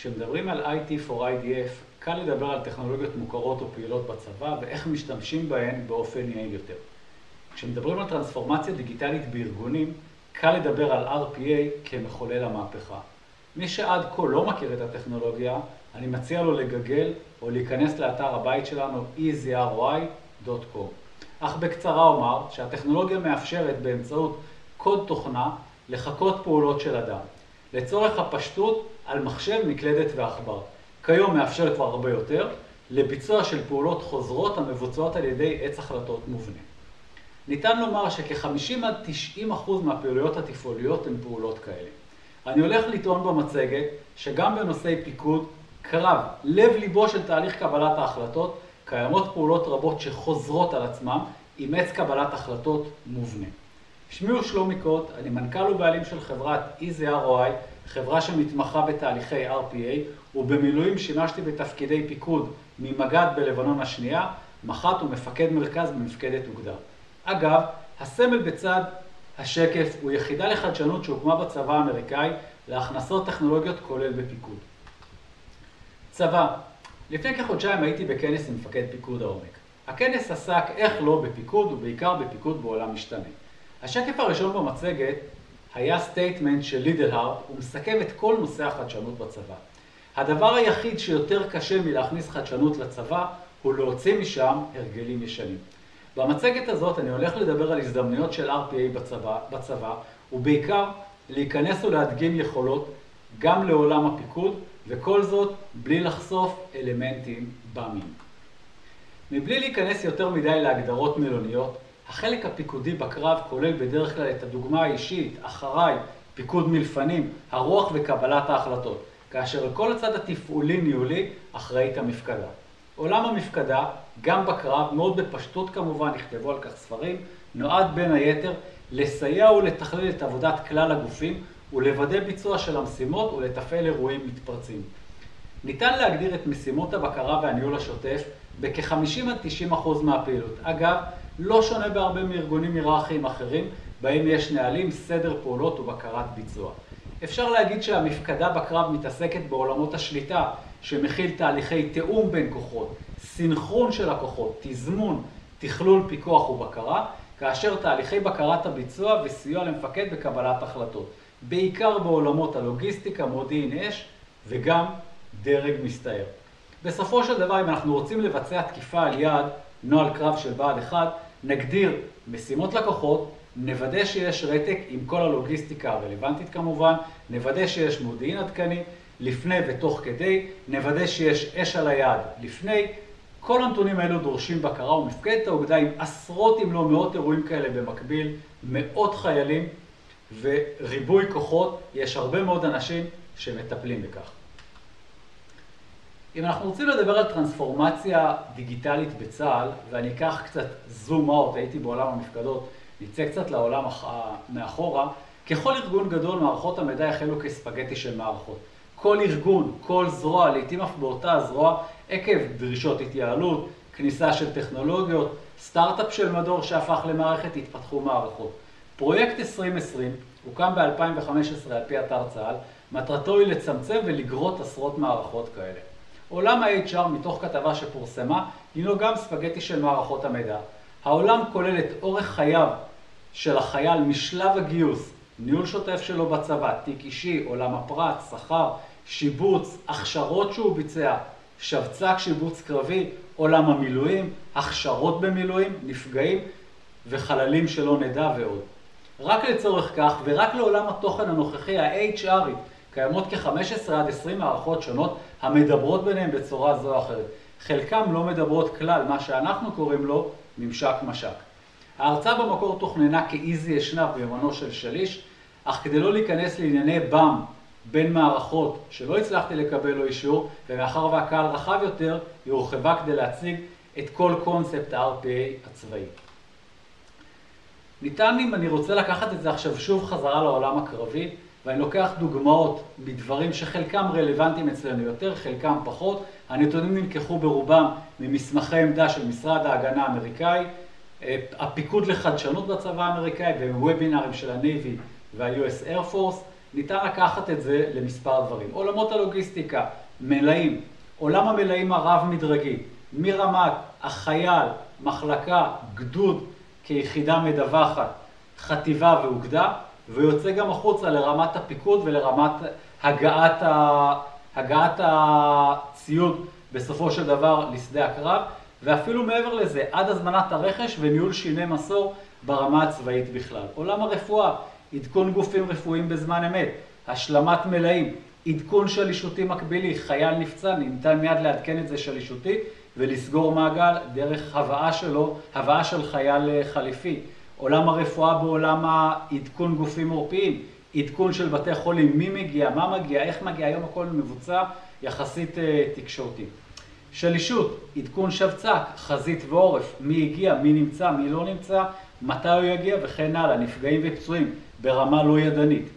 כשמדברים על IT for IDF, קל לדבר על טכנולוגיות מוכרות או פעילות בצבא ואיך משתמשים בהן באופן יעיל יותר. כשמדברים על טרנספורמציה דיגיטלית בארגונים, קל לדבר על RPA כמחולל המהפכה. מי שעד כה לא מכיר את הטכנולוגיה, אני מציע לו לגגל או להיכנס לאתר הבית שלנו easyroi.com. אך בקצרה אומר שהטכנולוגיה מאפשרת באמצעות קוד תוכנה לחקות פעולות של אדם. לצורך הפשטות, על מחשב, מקלדת ועכבר. כיום מאפשר כבר הרבה יותר, לביצוע של פעולות חוזרות המבוצעות על ידי עץ החלטות מובנה. ניתן לומר שכ-50 עד 90 אחוז מהפעילויות התפעוליות הן פעולות כאלה. אני הולך לטעון במצגת שגם בנושאי פיקוד, קרב, לב ליבו של תהליך קבלת ההחלטות, קיימות פעולות רבות שחוזרות על עצמם עם עץ קבלת החלטות מובנה. שמי הוא שלומי קוט, אני מנכ"ל ובעלים של חברת EasyROI, חברה שמתמחה בתהליכי RPA, ובמילואים שימשתי בתפקידי פיקוד ממג"ד בלבנון השנייה, מח"ט ומפקד מרכז במפקדת אוגדה. אגב, הסמל בצד השקף הוא יחידה לחדשנות שהוקמה בצבא האמריקאי להכנסות טכנולוגיות כולל בפיקוד. צבא, לפני כחודשיים הייתי בכנס עם מפקד פיקוד העומק. הכנס עסק איך לא בפיקוד ובעיקר בפיקוד בעולם משתנה. השקף הראשון במצגת היה statement של לידל הארט, הוא מסכם את כל נושא החדשנות בצבא. הדבר היחיד שיותר קשה מלהכניס חדשנות לצבא הוא להוציא משם הרגלים ישנים. במצגת הזאת אני הולך לדבר על הזדמנויות של RPA בצבא, בצבא ובעיקר להיכנס ולהדגים יכולות גם לעולם הפיקוד וכל זאת בלי לחשוף אלמנטים במין. מבלי להיכנס יותר מדי להגדרות מלוניות, החלק הפיקודי בקרב כולל בדרך כלל את הדוגמה האישית, אחריי, פיקוד מלפנים, הרוח וקבלת ההחלטות, כאשר לכל הצד התפעולי-ניהולי אחראית המפקדה. עולם המפקדה, גם בקרב, מאוד בפשטות כמובן, נכתבו על כך ספרים, נועד בין היתר לסייע ולתכלל את עבודת כלל הגופים ולוודא ביצוע של המשימות ולתפעל אירועים מתפרצים. ניתן להגדיר את משימות הבקרה והניהול השוטף בכ-50 עד 90 אחוז מהפעילות. אגב, לא שונה בהרבה מארגונים היררכיים אחרים, בהם יש נהלים, סדר פעולות ובקרת ביצוע. אפשר להגיד שהמפקדה בקרב מתעסקת בעולמות השליטה, שמכיל תהליכי תיאום בין כוחות, סינכרון של הכוחות, תזמון, תכלול פיקוח ובקרה, כאשר תהליכי בקרת הביצוע וסיוע למפקד בקבלת החלטות. בעיקר בעולמות הלוגיסטיקה, מודיעין אש וגם דרג מסתער. בסופו של דבר, אם אנחנו רוצים לבצע תקיפה על יעד, נוהל קרב של בה"ד 1, נגדיר משימות לקוחות, נוודא שיש רתק עם כל הלוגיסטיקה הרלוונטית כמובן, נוודא שיש מודיעין עדכני, לפני ותוך כדי, נוודא שיש אש על היעד לפני. כל הנתונים האלו דורשים בקרה ומפקדת האוגדה עם עשרות אם לא מאות אירועים כאלה במקביל, מאות חיילים וריבוי כוחות, יש הרבה מאוד אנשים שמטפלים בכך. אם אנחנו רוצים לדבר על טרנספורמציה דיגיטלית בצה"ל, ואני אקח קצת זום אאוט, הייתי בעולם המפקדות, נצא קצת לעולם מאחורה, ככל ארגון גדול מערכות המידע החלו כספגטי של מערכות. כל ארגון, כל זרוע, לעתים אף באותה זרוע, עקב דרישות התייעלות, כניסה של טכנולוגיות, סטארט-אפ של מדור שהפך למערכת, התפתחו מערכות. פרויקט 2020 הוקם ב-2015 על פי אתר צה"ל, מטרתו היא לצמצם ולגרות עשרות מערכות כאלה. עולם ה-HR, מתוך כתבה שפורסמה, הינו גם ספגטי של מערכות המידע. העולם כולל את אורך חייו של החייל משלב הגיוס, ניהול שוטף שלו בצבא, תיק אישי, עולם הפרט, שכר, שיבוץ, הכשרות שהוא ביצע, שבצק שיבוץ קרבי, עולם המילואים, הכשרות במילואים, נפגעים וחללים שלא נדע ועוד. רק לצורך כך ורק לעולם התוכן הנוכחי, ה-HRי, קיימות כ-15 עד 20 מערכות שונות המדברות ביניהן בצורה זו או אחרת. חלקם לא מדברות כלל, מה שאנחנו קוראים לו ממשק משק. ההרצאה במקור תוכננה כאיזי אשנב ביומנו של שליש, אך כדי לא להיכנס לענייני באם בין מערכות שלא הצלחתי לקבל לו אישור, ומאחר והקהל רחב יותר, היא הורחבה כדי להציג את כל קונספט ה-RPA הצבאי. ניתן אם אני רוצה לקחת את זה עכשיו שוב חזרה לעולם הקרבי, ואני לוקח דוגמאות מדברים שחלקם רלוונטיים אצלנו יותר, חלקם פחות. הנתונים נלקחו ברובם ממסמכי עמדה של משרד ההגנה האמריקאי, אה, הפיקוד לחדשנות בצבא האמריקאי ומוובינרים של ה-Navy וה-US Air Force. ניתן לקחת את זה למספר דברים. עולמות הלוגיסטיקה, מלאים, עולם המלאים הרב-מדרגי, מרמת החייל, מחלקה, גדוד כיחידה מדווחת, חטיבה ואוגדה, ויוצא גם החוצה לרמת הפיקוד ולרמת הגעת, ה... הגעת הציוד בסופו של דבר לשדה הקרב, ואפילו מעבר לזה, עד הזמנת הרכש וניהול שיני מסור ברמה הצבאית בכלל. עולם הרפואה, עדכון גופים רפואיים בזמן אמת, השלמת מלאים, עדכון שלישותי מקבילי, חייל נפצע, ניתן מיד לעדכן את זה שלישותי ולסגור מעגל דרך הבאה שלו, הבאה של חייל אה, חליפי. עולם הרפואה בעולם העדכון גופים עורפיים, עדכון של בתי חולים, מי מגיע, מה מגיע, איך מגיע, היום הכל מבוצע יחסית אה, תקשורתי. שלישות, עדכון שבצק, חזית ועורף, מי הגיע, מי נמצא, מי לא נמצא, מתי הוא יגיע וכן הלאה, נפגעים ופצועים ברמה לא ידנית.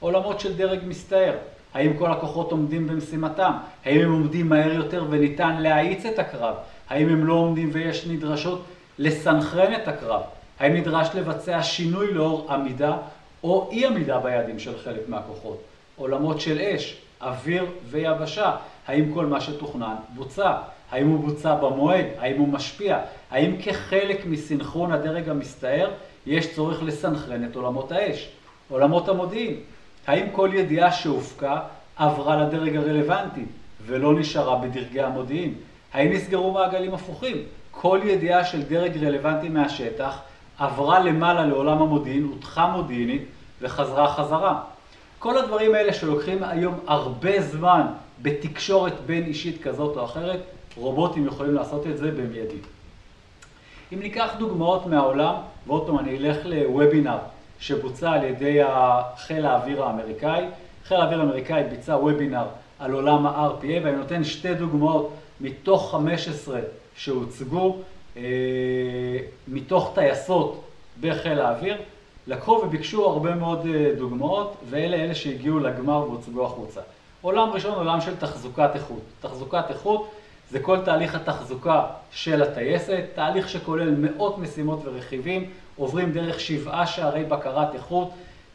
עולמות של דרג מסתער, האם כל הכוחות עומדים במשימתם? האם הם עומדים מהר יותר וניתן להאיץ את הקרב? האם הם לא עומדים ויש נדרשות לסנכרן את הקרב? האם נדרש לבצע שינוי לאור עמידה או אי עמידה ביעדים של חלק מהכוחות? עולמות של אש, אוויר ויבשה, האם כל מה שתוכנן בוצע? האם הוא בוצע במועד? האם הוא משפיע? האם כחלק מסנכרון הדרג המסתער יש צורך לסנכרן את עולמות האש? עולמות המודיעין, האם כל ידיעה שהופקה עברה לדרג הרלוונטי ולא נשארה בדרגי המודיעין? האם נסגרו מעגלים הפוכים? כל ידיעה של דרג רלוונטי מהשטח עברה למעלה לעולם המודיעין, הותחה מודיעינית וחזרה חזרה. כל הדברים האלה שלוקחים היום הרבה זמן בתקשורת בין אישית כזאת או אחרת, רובוטים יכולים לעשות את זה במיידי. אם ניקח דוגמאות מהעולם, ועוד פעם אני אלך לוובינר שבוצע על ידי חיל האוויר האמריקאי. חיל האוויר האמריקאי ביצע וובינר על עולם ה-RPA, ואני נותן שתי דוגמאות מתוך 15 שהוצגו, מתוך טייסות בחיל האוויר. לקחו וביקשו הרבה מאוד אה, דוגמאות, ואלה אלה שהגיעו לגמר והוצגו החוצה. עולם ראשון, עולם של תחזוקת איכות. תחזוקת איכות זה כל תהליך התחזוקה של הטייסת, תהליך שכולל מאות משימות ורכיבים, עוברים דרך שבעה שערי בקרת איכות,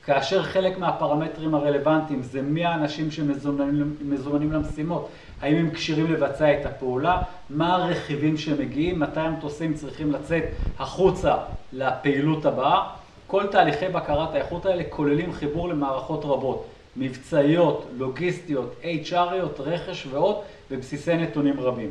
כאשר חלק מהפרמטרים הרלוונטיים זה מי האנשים שמזומנים למשימות, האם הם כשירים לבצע את הפעולה, מה הרכיבים שמגיעים, מתי המטוסים צריכים לצאת החוצה לפעילות הבאה. כל תהליכי בקרת האיכות האלה כוללים חיבור למערכות רבות, מבצעיות, לוגיסטיות, HRיות, רכש ועוד, בבסיסי נתונים רבים.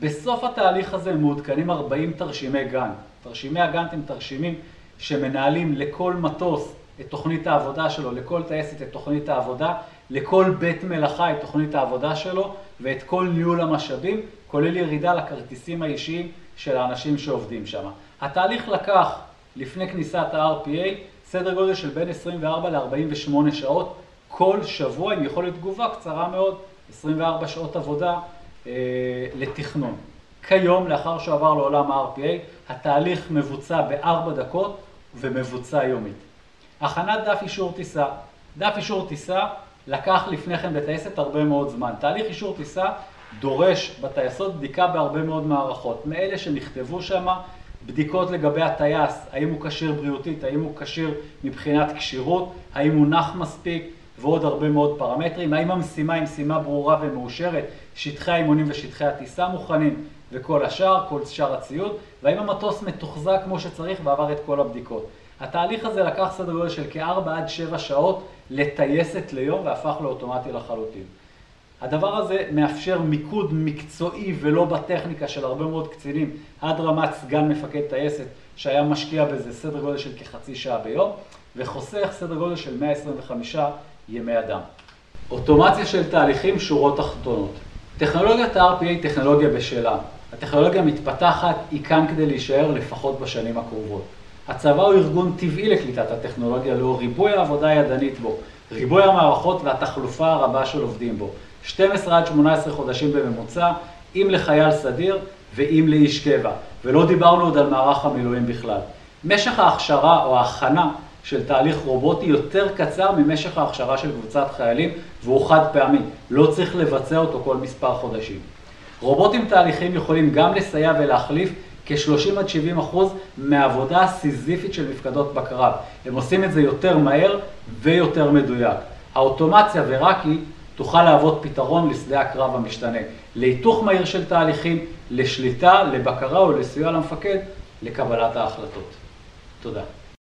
בסוף התהליך הזה מעודכנים 40 תרשימי גן. תרשימי הגאנט הם תרשימים שמנהלים לכל מטוס את תוכנית העבודה שלו, לכל טייסת את תוכנית העבודה, לכל בית מלאכה את תוכנית העבודה שלו ואת כל ניהול המשאבים, כולל ירידה לכרטיסים האישיים של האנשים שעובדים שם. התהליך לקח לפני כניסת ה-RPA סדר גודל של בין 24 ל-48 שעות כל שבוע עם יכולת תגובה קצרה מאוד, 24 שעות עבודה אה, לתכנון. כיום, לאחר שעבר לעולם ה-RPA, התהליך מבוצע בארבע דקות ומבוצע יומית. הכנת דף אישור טיסה. דף אישור טיסה לקח לפני כן בטייסת הרבה מאוד זמן. תהליך אישור טיסה דורש בטייסות בדיקה בהרבה מאוד מערכות. מאלה שנכתבו שם, בדיקות לגבי הטייס, האם הוא כשיר בריאותית, האם הוא כשיר מבחינת כשירות, האם הוא נח מספיק, ועוד הרבה מאוד פרמטרים. האם המשימה היא משימה ברורה ומאושרת, שטחי האימונים ושטחי הטיסה מוכנים, וכל השאר, כל שאר הציוד, והאם המטוס מתוחזק כמו שצריך ועבר את כל הבדיקות. התהליך הזה לקח סדר גודל של כ-4 עד 7 שעות לטייסת ליום והפך לאוטומטי לחלוטין. הדבר הזה מאפשר מיקוד מקצועי ולא בטכניקה של הרבה מאוד קצינים עד רמת סגן מפקד טייסת שהיה משקיע בזה סדר גודל של כחצי שעה ביום וחוסך סדר גודל של 125 ימי אדם. אוטומציה של תהליכים שורות תחתונות. טכנולוגיית ה-RPA היא טכנולוגיה בשלה. הטכנולוגיה מתפתחת, היא כאן כדי להישאר לפחות בשנים הקרובות. הצבא הוא ארגון טבעי לקליטת הטכנולוגיה לאור ריבוי העבודה הידנית בו, ריבוי המערכות והתחלופה הרבה של עובדים בו. 12 עד 18 חודשים בממוצע, אם לחייל סדיר ואם לאיש קבע. ולא דיברנו עוד על מערך המילואים בכלל. משך ההכשרה או ההכנה של תהליך רובוטי יותר קצר ממשך ההכשרה של קבוצת חיילים, והוא חד פעמי. לא צריך לבצע אותו כל מספר חודשים. רובוטים תהליכים יכולים גם לסייע ולהחליף כ-30 עד 70 אחוז מהעבודה הסיזיפית של מפקדות בקרב. הם עושים את זה יותר מהר ויותר מדויק. האוטומציה ורק תוכל להוות פתרון לשדה הקרב המשתנה, להיתוך מהיר של תהליכים, לשליטה, לבקרה או לסיוע למפקד לקבלת ההחלטות. תודה.